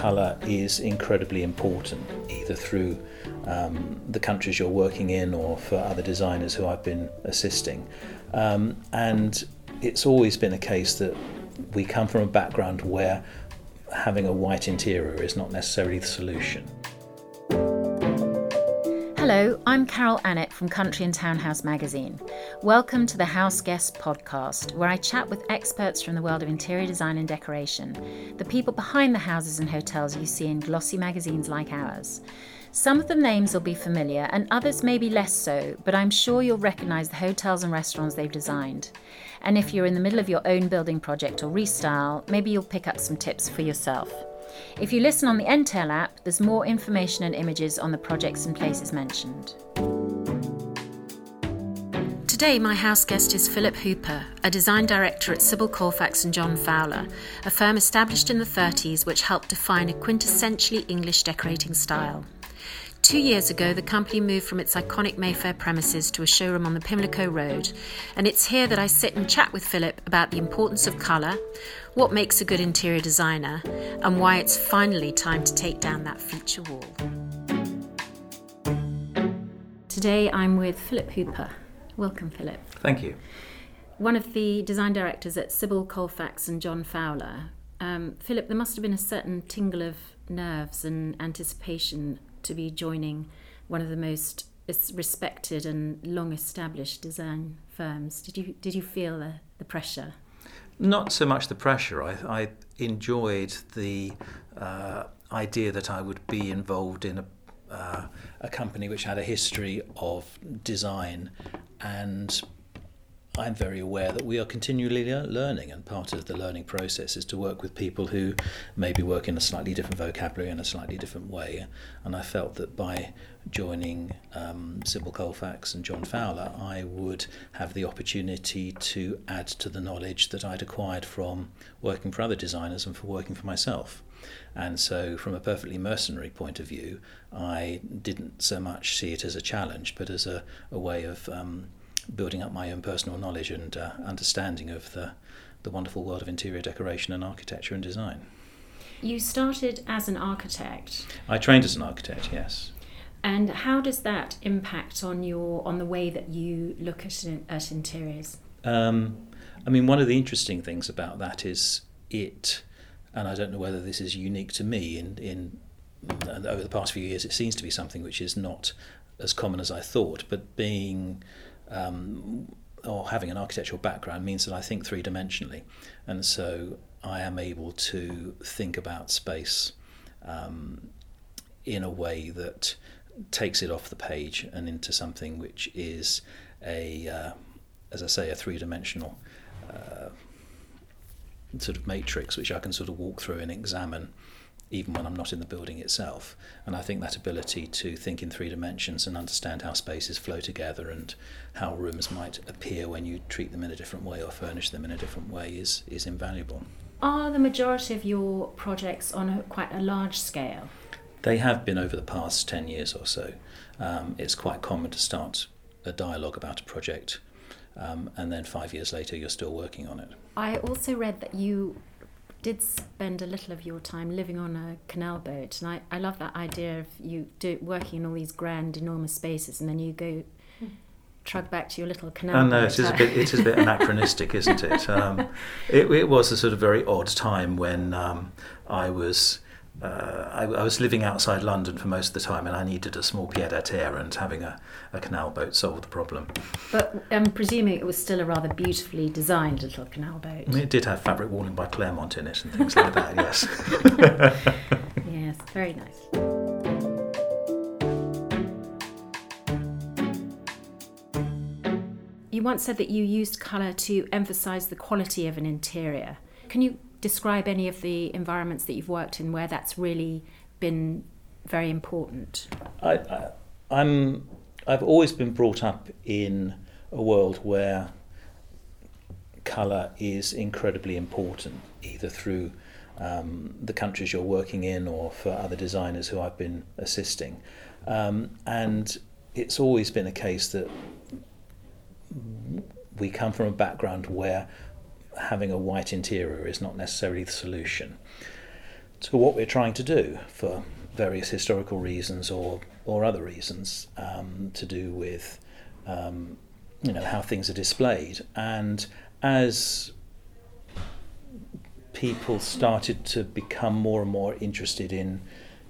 colour is incredibly important, either through um, the countries you're working in or for other designers who I've been assisting. Um, and it's always been a case that we come from a background where having a white interior is not necessarily the solution. Hello, I'm Carol Annett from Country and Townhouse magazine. Welcome to the House Guest podcast, where I chat with experts from the world of interior design and decoration, the people behind the houses and hotels you see in glossy magazines like ours. Some of the names will be familiar and others may be less so, but I'm sure you'll recognise the hotels and restaurants they've designed. And if you're in the middle of your own building project or restyle, maybe you'll pick up some tips for yourself. If you listen on the Entale app, there's more information and images on the projects and places mentioned. Today, my house guest is Philip Hooper, a design director at Sibyl Colefax and John Fowler, a firm established in the 30s which helped define a quintessentially English decorating style. Two years ago, the company moved from its iconic Mayfair premises to a showroom on the Pimlico Road, and it's here that I sit and chat with Philip about the importance of colour, what makes a good interior designer, and why it's finally time to take down that feature wall. Today I'm with Philip Hooper. Welcome, Philip. Thank you. One of the design directors at Sibyl Colefax and John Fowler. Um, Philip, there must have been a certain tingle of nerves and anticipation to be joining one of the most respected and long established design firms. Did you did you feel the, the pressure? Not so much the pressure. I, I enjoyed the uh, idea that I would be involved in a, uh, a company which had a history of design and I'm very aware that we are continually learning, and part of the learning process is to work with people who maybe work in a slightly different vocabulary in a slightly different way. And I felt that by joining um, Sibyl Colefax and John Fowler, I would have the opportunity to add to the knowledge that I'd acquired from working for other designers and for working for myself. And so, from a perfectly mercenary point of view, I didn't so much see it as a challenge, but as a, a way of um, building up my own personal knowledge and uh, understanding of the, the wonderful world of interior decoration and architecture and design. You started as an architect. I trained as an architect, yes. And how does that impact on your on the way that you look at at interiors? Um, I mean, one of the interesting things about that is it, and I don't know whether this is unique to me. In in over the past few years, it seems to be something which is not as common as I thought. But being um, or having an architectural background means that I think three dimensionally, and so I am able to think about space um, in a way that takes it off the page and into something which is a, uh, as I say, a three dimensional uh, sort of matrix which I can sort of walk through and examine even when I'm not in the building itself. And I think that ability to think in three dimensions and understand how spaces flow together and how rooms might appear when you treat them in a different way or furnish them in a different way is, is invaluable. Are the majority of your projects on a, quite a large scale? They have been over the past 10 years or so. Um, it's quite common to start a dialogue about a project um, and then five years later you're still working on it. I also read that you did spend a little of your time living on a canal boat, and I, I love that idea of you do, working in all these grand, enormous spaces, and then you go trug back to your little canal. I know it is a bit it is a bit anachronistic, isn't it? Um, it? It was a sort of very odd time when um, I was uh, I, I, was living outside London for most of the time, and I needed a small pied à terre, and having a, a canal boat solved the problem. But I'm um, presuming it was still a rather beautifully designed little canal boat. I mean, it did have fabric walling by Claremont in it and things like that. Yes. yes, very nice. You once said that you used colour to emphasise the quality of an interior. Can you describe any of the environments that you've worked in where that's really been very important? I, I, I'm, I've always been brought up in a world where colour is incredibly important, either through um, the countries you're working in or for other designers who I've been assisting. Um, and it's always been a case that we come from a background where having a white interior is not necessarily the solution. to what we're trying to do for various historical reasons or or other reasons um, to do with um, you know how things are displayed and as people started to become more and more interested in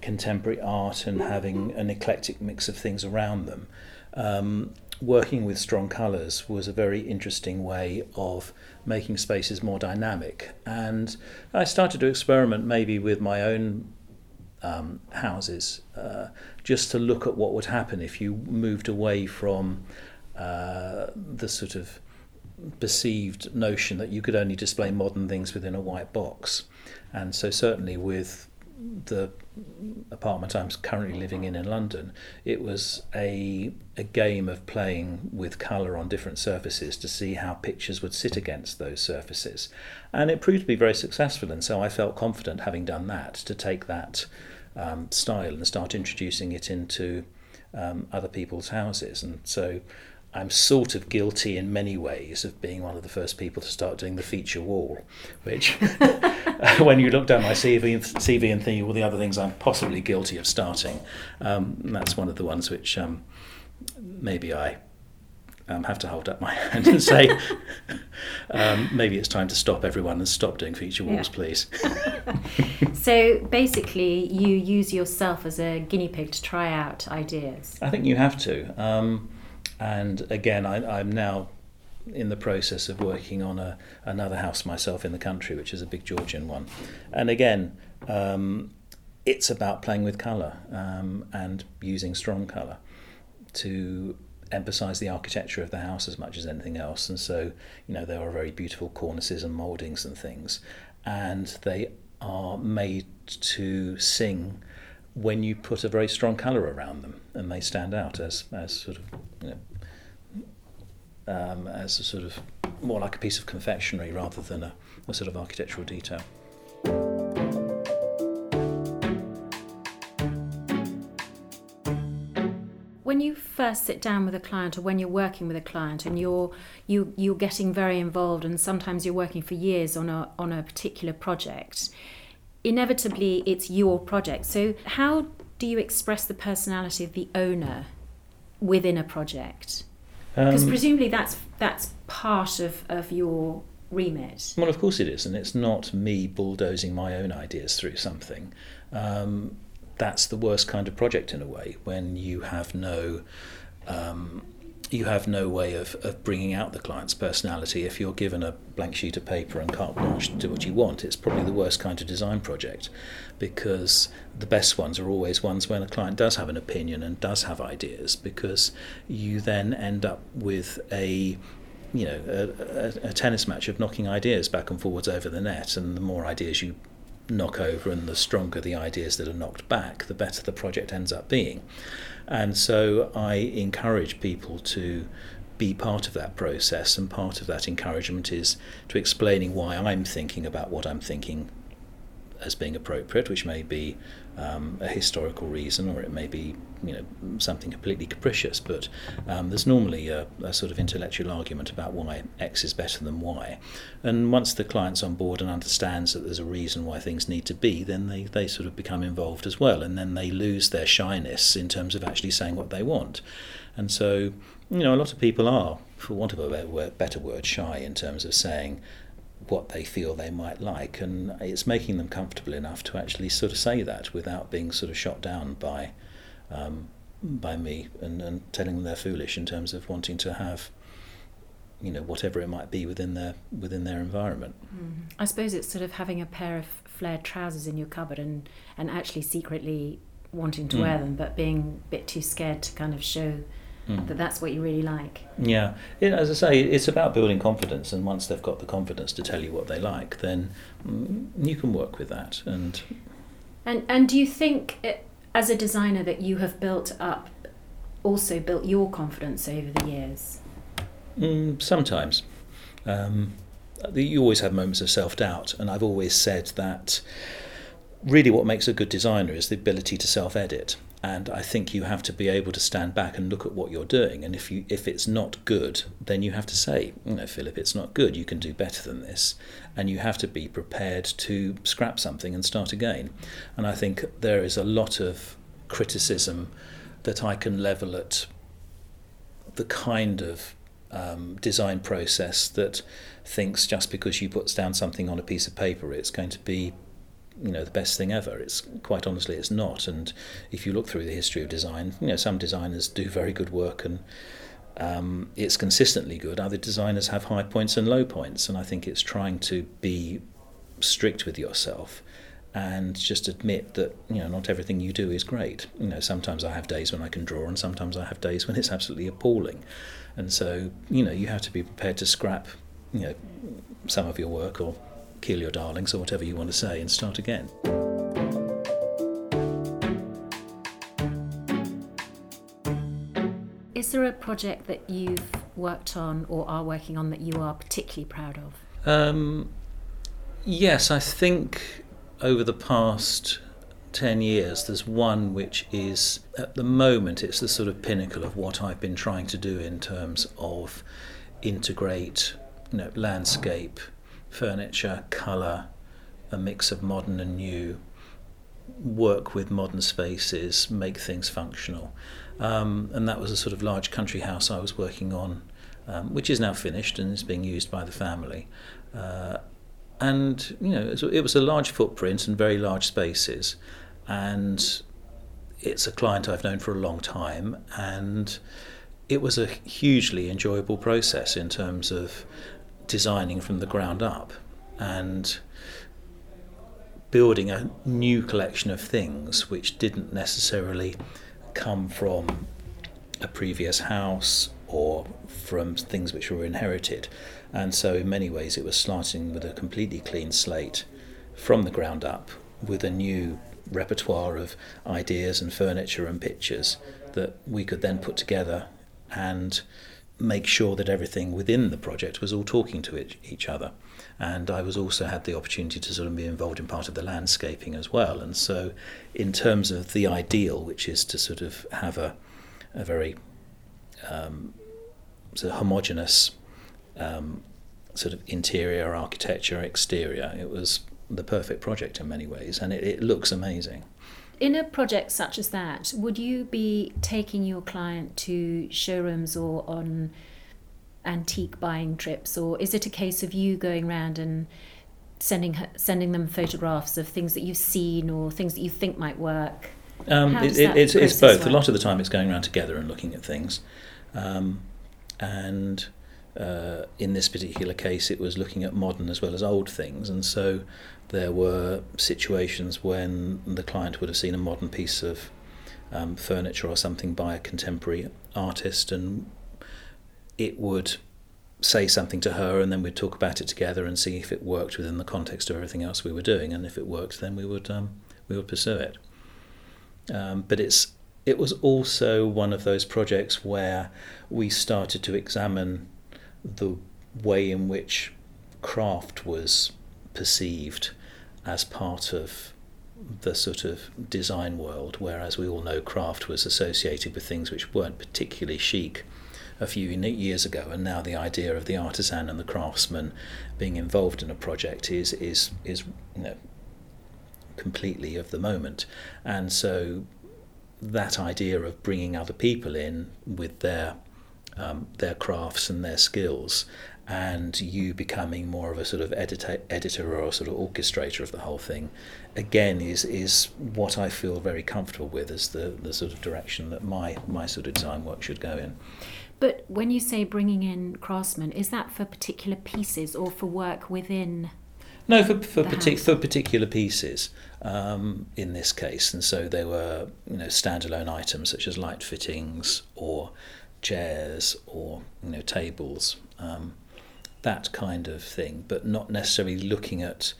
contemporary art and having an eclectic mix of things around them um, working with strong colours was a very interesting way of making spaces more dynamic. And I started to experiment maybe with my own um, houses uh, just to look at what would happen if you moved away from uh, the sort of perceived notion that you could only display modern things within a white box. And so, certainly, with the apartment I'm currently living in in London, it was a a game of playing with colour on different surfaces to see how pictures would sit against those surfaces, and it proved to be very successful. And so I felt confident, having done that, to take that um, style and start introducing it into um, other people's houses. And so I'm sort of guilty in many ways of being one of the first people to start doing the feature wall, which, when you look down my CV, CV and think all the other things I'm possibly guilty of starting, um, that's one of the ones which um, maybe I um, have to hold up my hand and say, um, maybe it's time to stop everyone and stop doing feature walls, yeah. please. so basically, you use yourself as a guinea pig to try out ideas. I think you have to. And again, I, I'm now in the process of working on a, another house myself in the country, which is a big Georgian one. And again, um, it's about playing with colour um, and using strong colour to emphasize the architecture of the house as much as anything else. And so, you know, there are very beautiful cornices and mouldings and things, and they are made to sing when you put a very strong colour around them, and they stand out as as sort of you know, um, as a sort of more like a piece of confectionery rather than a, a sort of architectural detail. When you first sit down with a client or when you're working with a client and you're you you're getting very involved and sometimes you're working for years on a on a particular project, inevitably it's your project. So how do you express the personality of the owner within a project? Because um, presumably that's that's part of, of your remit. Well, of course it is, and it's not me bulldozing my own ideas through something. Um, that's the worst kind of project in a way when you have no um, you have no way of, of bringing out the client's personality if you're given a blank sheet of paper and carte blanche to do what you want. It's probably the worst kind of design project because the best ones are always ones when a client does have an opinion and does have ideas because you then end up with a you know a, a, a tennis match of knocking ideas back and forwards over the net and the more ideas you knock over and the stronger the ideas that are knocked back the better the project ends up being and so I encourage people to be part of that process, and part of that encouragement is to explaining why I'm thinking about what I'm thinking as being appropriate, which may be um, a historical reason or it may be you know something completely capricious. But um, there's normally a, a, sort of intellectual argument about why X is better than Y. And once the client's on board and understands that there's a reason why things need to be, then they, they sort of become involved as well. And then they lose their shyness in terms of actually saying what they want. And so, you know, a lot of people are, for want of a better word, shy in terms of saying, what they feel they might like, and it's making them comfortable enough to actually sort of say that without being sort of shot down by um, by me and, and telling them they're foolish in terms of wanting to have you know whatever it might be within their within their environment. Mm. I suppose it's sort of having a pair of flared trousers in your cupboard and and actually secretly wanting to mm. wear them, but being a bit too scared to kind of show mm. that that's what you really like. Yeah, it, as I say, it's about building confidence, and once they've got the confidence to tell you what they like, then mm, you can work with that. And and and do you think, it, uh, as a designer, that you have built up, also built your confidence over the years? Mm, sometimes. Um, you always have moments of self doubt, and I've always said that really what makes a good designer is the ability to self edit and I think you have to be able to stand back and look at what you're doing. And if you if it's not good, then you have to say, know, Philip, it's not good. You can do better than this, and you have to be prepared to scrap something and start again. And I think there is a lot of criticism that I can level at the kind of um, design process that thinks just because you put down something on a piece of paper, it's going to be you know the best thing ever. It's quite honestly, it's not. And if you look through the history of design, you know some designers do very good work and um, it's consistently good. Other designers have high points and low points, and I think it's trying to be strict with yourself and just admit that you know not everything you do is great. You know sometimes I have days when I can draw, and sometimes I have days when it's absolutely appalling. And so you know you have to be prepared to scrap you know some of your work or kill your darlings or whatever you want to say and start again. Is there a project that you've worked on or are working on that you are particularly proud of? Um, yes, I think over the past 10 years, there's one which is, at the moment, it's the sort of pinnacle of what I've been trying to do in terms of integrate you know, landscape, furniture, colour, a mix of modern and new, work with modern spaces, make things functional. Um, and that was a sort of large country house I was working on, um, which is now finished and is being used by the family. Uh, and you know, it was a large footprint and very large spaces, and it's a client I've known for a long time, and it was a hugely enjoyable process in terms of designing from the ground up and building a new collection of things which didn't necessarily come from a previous house or from things which were inherited. And so, in many ways, it was starting with a completely clean slate from the ground up with a new repertoire of ideas and furniture and pictures that we could then put together and make sure that everything within the project was all talking to it, each other. And I was also had the opportunity to sort of be involved in part of the landscaping as well. And so, in terms of the ideal, which is to sort of have a, a very um, sort of homogenous um, sort of interior architecture, exterior, it was the perfect project in many ways, and it, it looks amazing. In a project such as that, would you be taking your client to showrooms or on antique buying trips, or is it a case of you going around and sending sending them photographs of things that you've seen or things that you think might work? Um, it, it, it's, it's both. Work? A lot of the time, it's going around together and looking at things, um, and uh, in this particular case, it was looking at modern as well as old things, and so there were situations when the client would have seen a modern piece of um, furniture or something by a contemporary artist, and it would say something to her, and then we'd talk about it together and see if it worked within the context of everything else we were doing, and if it worked, then we would um, we would pursue it. Um, but it's it was also one of those projects where we started to examine the way in which craft was perceived as part of the sort of design world, whereas we all know craft was associated with things which weren't particularly chic a few years ago, and now the idea of the artisan and the craftsman being involved in a project is is is you know completely of the moment, and so that idea of bringing other people in with their um, their crafts and their skills and you becoming more of a sort of editor, editor or a sort of orchestrator of the whole thing, again is is what I feel very comfortable with as the, the sort of direction that my my sort of design work should go in. But when you say bringing in craftsmen, is that for particular pieces or for work within? No, for for, partic- for particular pieces um, in this case, and so they were you know standalone items such as light fittings or chairs or you know tables. Um, that kind of thing, but not necessarily looking at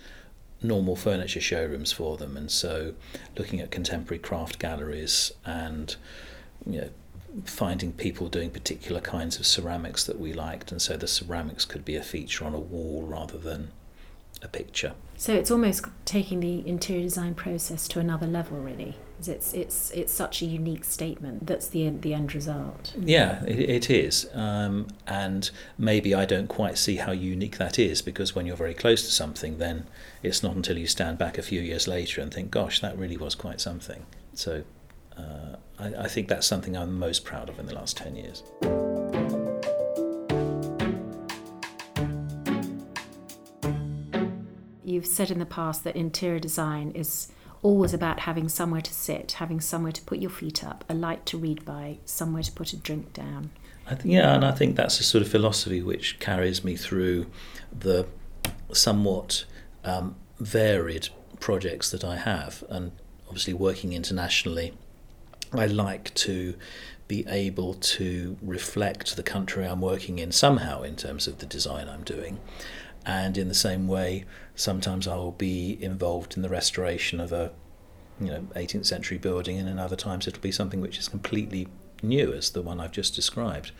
normal furniture showrooms for them. And so, looking at contemporary craft galleries and you know, finding people doing particular kinds of ceramics that we liked, and so the ceramics could be a feature on a wall rather than a picture. So it's almost taking the interior design process to another level, really. It's it's it's such a unique statement. That's the the end result. Yeah, it, it is, um, and maybe I don't quite see how unique that is because when you're very close to something, then it's not until you stand back a few years later and think, "Gosh, that really was quite something." So, uh, I, I think that's something I'm most proud of in the last ten years. You've said in the past that interior design is always about having somewhere to sit, having somewhere to put your feet up, a light to read by, somewhere to put a drink down. I yeah, and I think that's a sort of philosophy which carries me through the somewhat um, varied projects that I have, and obviously working internationally. I like to be able to reflect the country I'm working in somehow in terms of the design I'm doing. And in the same way, sometimes I will be involved in the restoration of a you know 18th century building, and in other times it'll be something which is completely new as the one I've just described.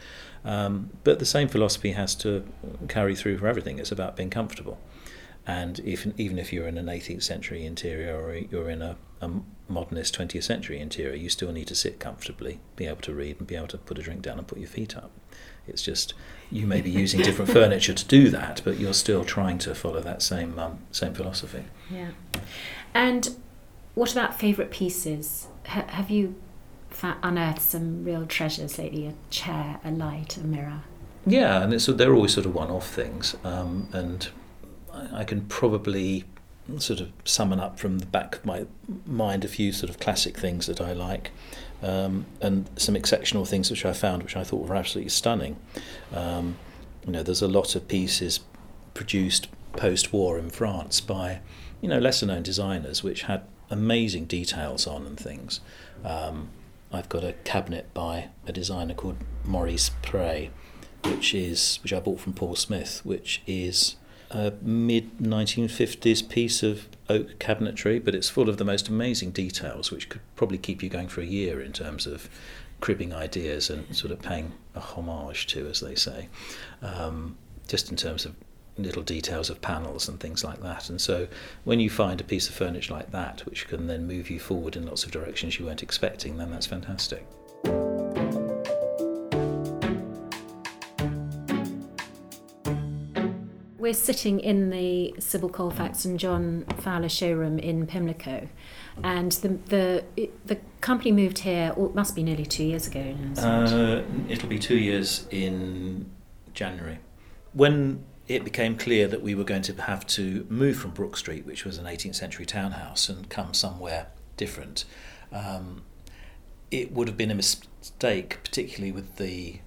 Um, but the same philosophy has to carry through for everything. It's about being comfortable. And if, even if you're in an 18th century interior or you're in a, a modernist 20th century interior, you still need to sit comfortably, be able to read, and be able to put a drink down and put your feet up. It's just you may be using different furniture to do that, but you're still trying to follow that same um, same philosophy. Yeah. And what about favourite pieces? H- have you unearthed some real treasures lately? A chair, a light, a mirror. Yeah, and it's they're always sort of one-off things, um, and I, I can probably sort of summon up from the back of my mind a few sort of classic things that I like um, and some exceptional things which I found which I thought were absolutely stunning. Um, you know, there's a lot of pieces produced post-war in France by you know lesser known designers which had amazing details on and things. Um, I've got a cabinet by a designer called Maurice Pré, which is which I bought from Paul Smith, which is a mid 1950s piece of oak cabinetry, but it's full of the most amazing details, which could probably keep you going for a year in terms of cribbing ideas and sort of paying a homage to, as they say, um, just in terms of little details of panels and things like that. And so when you find a piece of furniture like that, which can then move you forward in lots of directions you weren't expecting, then that's fantastic. We're sitting in the Sibyl Colefax and John Fowler showroom in Pimlico, and the the the company moved here. Well, it must be nearly two years ago. Uh, it'll be two years in January. When it became clear that we were going to have to move from Brook Street, which was an 18th century townhouse, and come somewhere different, um, it would have been a mistake, particularly with the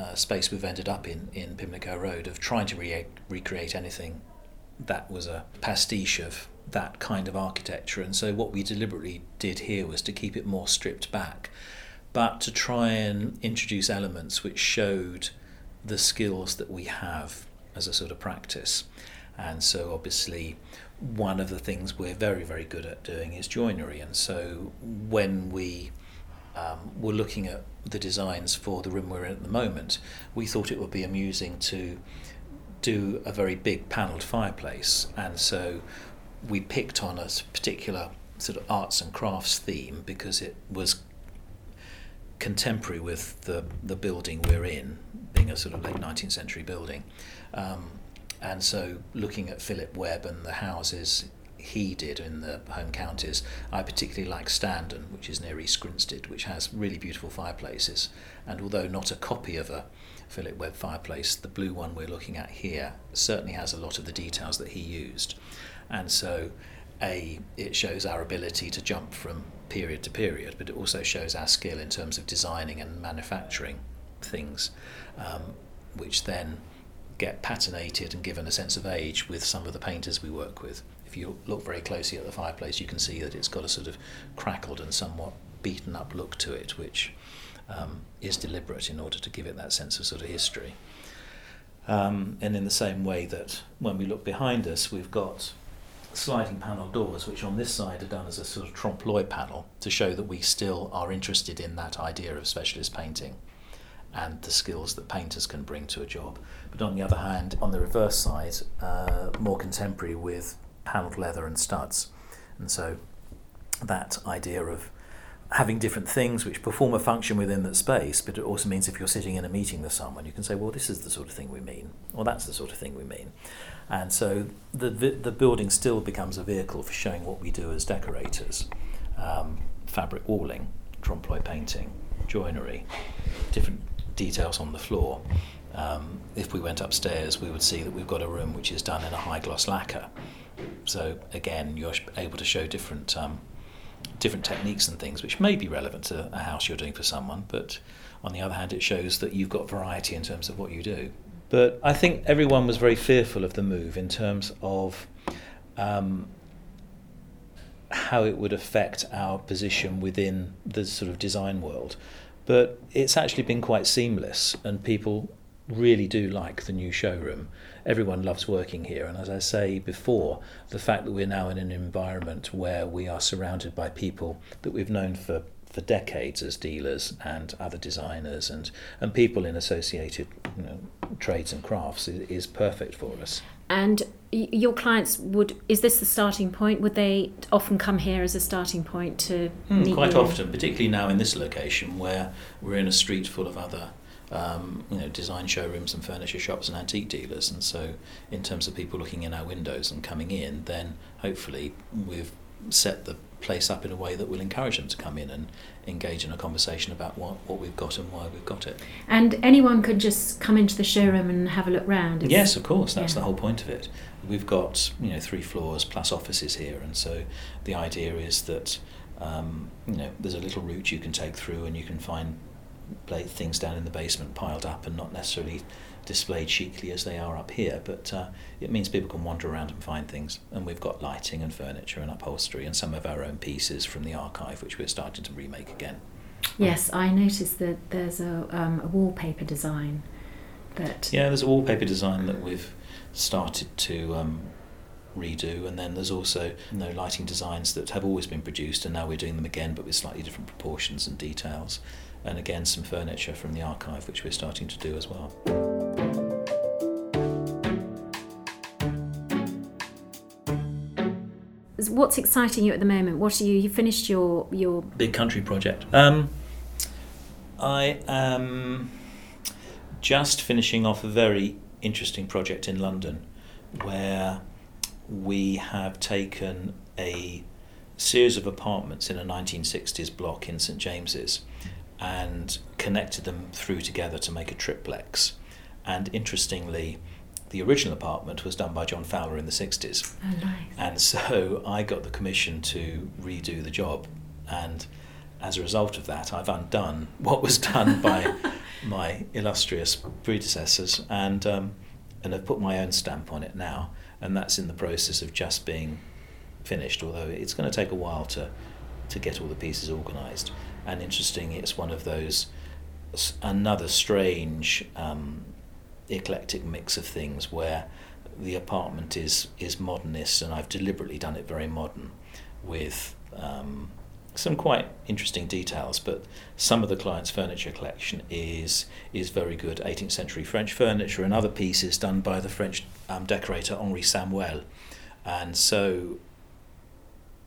uh, space we've ended up in in Pimlico Road of trying to re- recreate anything that was a pastiche of that kind of architecture. And so what we deliberately did here was to keep it more stripped back, but to try and introduce elements which showed the skills that we have as a sort of practice. And so obviously one of the things we're very, very good at doing is joinery. And so when we um, were looking at the designs for the room we're in at the moment, we thought it would be amusing to do a very big panelled fireplace, and so we picked on a particular sort of arts and crafts theme because it was contemporary with the the building we're in, being a sort of late 19th century building. Um, and so, looking at Philip Webb and the houses he did in the home counties. I particularly like Standen, which is near East Grinstead, which has really beautiful fireplaces. And although not a copy of a Philip Webb fireplace, the blue one we're looking at here certainly has a lot of the details that he used. And so, A, it shows our ability to jump from period to period, but it also shows our skill in terms of designing and manufacturing things, um, which then get patinated and given a sense of age with some of the painters we work with if you look very closely at the fireplace, you can see that it's got a sort of crackled and somewhat beaten up look to it, which um, is deliberate in order to give it that sense of sort of history. Um, and in the same way that when we look behind us, we've got sliding panel doors, which on this side are done as a sort of trompe l'oeil panel to show that we still are interested in that idea of specialist painting. and the skills that painters can bring to a job. But on the other hand, on the reverse side, uh, more contemporary with panelled leather and studs. And so that idea of having different things which perform a function within that space, but it also means if you're sitting in a meeting with someone, you can say, well, this is the sort of thing we mean, or that's the sort of thing we mean. And so the, the building still becomes a vehicle for showing what we do as decorators. Um, fabric walling, trompe l'oeil painting, joinery, different details on the floor. Um, if we went upstairs, we would see that we've got a room which is done in a high gloss lacquer. So again, you're able to show different um, different techniques and things which may be relevant to a house you're doing for someone, but on the other hand, it shows that you've got variety in terms of what you do. But I think everyone was very fearful of the move in terms of um, how it would affect our position within the sort of design world. But it's actually been quite seamless, and people really do like the new showroom. Everyone loves working here, and as I say before, the fact that we're now in an environment where we are surrounded by people that we've known for, for decades as dealers and other designers and, and people in associated you know, trades and crafts is, is perfect for us. And your clients would is this the starting point? Would they often come here as a starting point to mm, quite you? often, particularly now in this location where we're in a street full of other um, you know, design showrooms and furniture shops and antique dealers. And so, in terms of people looking in our windows and coming in, then hopefully we've set the place up in a way that will encourage them to come in and engage in a conversation about what, what we've got and why we've got it. And anyone could just come into the showroom and have a look round. Yes, of course. That's yeah. the whole point of it. We've got you know three floors plus offices here, and so the idea is that um, you know there's a little route you can take through, and you can find things down in the basement piled up and not necessarily displayed chicly as they are up here, but uh, it means people can wander around and find things. And we've got lighting and furniture and upholstery and some of our own pieces from the archive, which we're starting to remake again. Yes, I noticed that there's a, um, a wallpaper design that. Yeah, there's a wallpaper design that we've started to um, redo, and then there's also you know, lighting designs that have always been produced, and now we're doing them again, but with slightly different proportions and details and again some furniture from the archive which we're starting to do as well. What's exciting you at the moment? What are you? You finished your your big country project. Um, I am just finishing off a very interesting project in London, where we have taken a series of apartments in a 1960s block in St James's and connected them through together to make a triplex. And interestingly, the original apartment was done by John Fowler in the 60s. Oh, nice. And so I got the commission to redo the job. And as a result of that, I've undone what was done by my illustrious predecessors and, um, and have put my own stamp on it now. And that's in the process of just being finished, although it's going to take a while to, to get all the pieces organised and interesting. It's one of those another strange um, eclectic mix of things where the apartment is is modernist, and I've deliberately done it very modern with. Um, some quite interesting details, but some of the client's furniture collection is is very good 18th century French furniture and other pieces done by the French um, decorator Henri Samuel, and so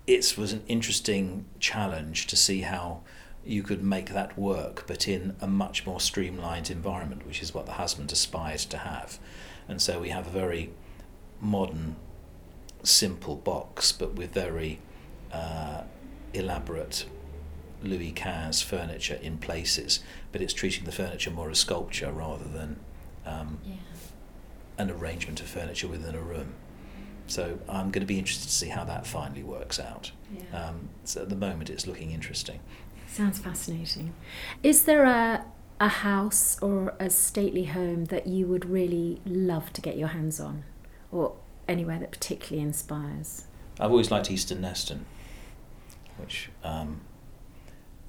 it was an interesting challenge to see how you could make that work, but in a much more streamlined environment, which is what the husband aspires to have. And so we have a very modern, simple box, but with very uh, elaborate Louis XV furniture in places, but it's treating the furniture more as sculpture rather than um, yeah. an arrangement of furniture within a room. So I'm going to be interested to see how that finally works out. Yeah. Um, so at the moment, it's looking interesting. Sounds fascinating. Is there a a house or a stately home that you would really love to get your hands on, or anywhere that particularly inspires? I've always liked Easton Neston, which um,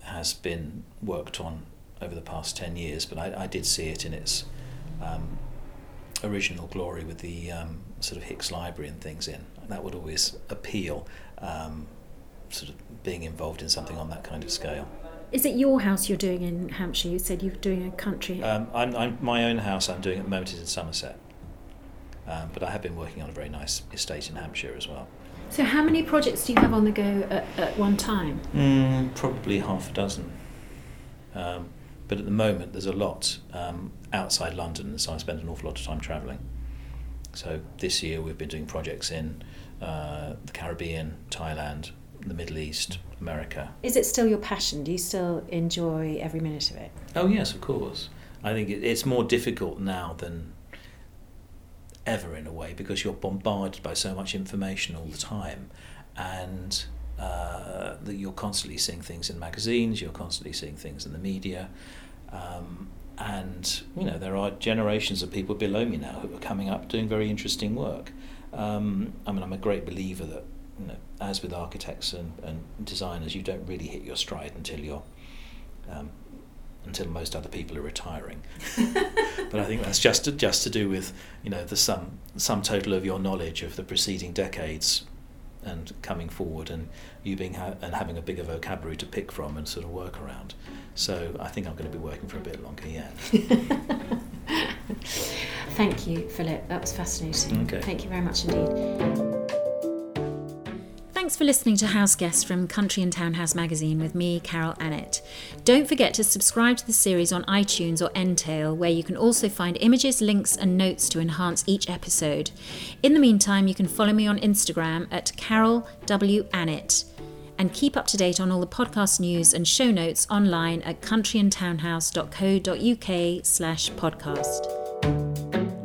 has been worked on over the past ten years, but I, I did see it in its um, original glory with the um, sort of Hicks Library and things in. That would always appeal. Um, sort of being involved in something on that kind of scale. Is it your house you're doing in Hampshire? You said you're doing a country. Um, I'm, I'm, my own house I'm doing at the moment is in Somerset. Um, but I have been working on a very nice estate in Hampshire as well. So, how many projects do you have on the go at, at one time? Mm, probably half a dozen. Um, but at the moment, there's a lot um, outside London, so I spend an awful lot of time travelling. So this year, we've been doing projects in uh, the Caribbean, Thailand, the Middle East, America. Is it still your passion? Do you still enjoy every minute of it? Oh yes, of course. I think it's more difficult now than ever in a way because you're bombarded by so much information all the time, and uh, that you're constantly seeing things in magazines, you're constantly seeing things in the media. Um, and you know there are generations of people below me now who are coming up doing very interesting work. Um, I mean, I'm a great believer that you know, as with architects and, and designers, you don't really hit your stride until you're um, until most other people are retiring. but I think that's just to, just to do with you know the sum sum total of your knowledge of the preceding decades and coming forward and you being ha- and having a bigger vocabulary to pick from and sort of work around. So I think I'm going to be working for a bit longer yet. Thank you, Philip. That was fascinating. Okay. Thank you very much indeed. Thanks for listening to House Guests from Country and Townhouse magazine with me, Carol Annett. Don't forget to subscribe to the series on iTunes or Entale, where you can also find images, links, and notes to enhance each episode. In the meantime, you can follow me on Instagram at Carol W. Annett and keep up to date on all the podcast news and show notes online at countryandtownhouse.co.uk slash podcast.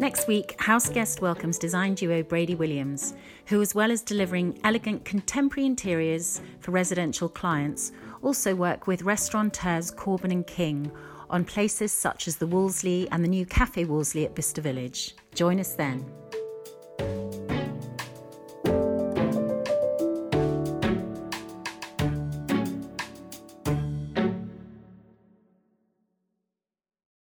Next week, house guest welcomes design duo Brady Williams, who, as well as delivering elegant contemporary interiors for residential clients, also work with restaurateurs Corbin and King on places such as the Wolseley and the new Cafe Wolseley at Bicester Village. Join us then.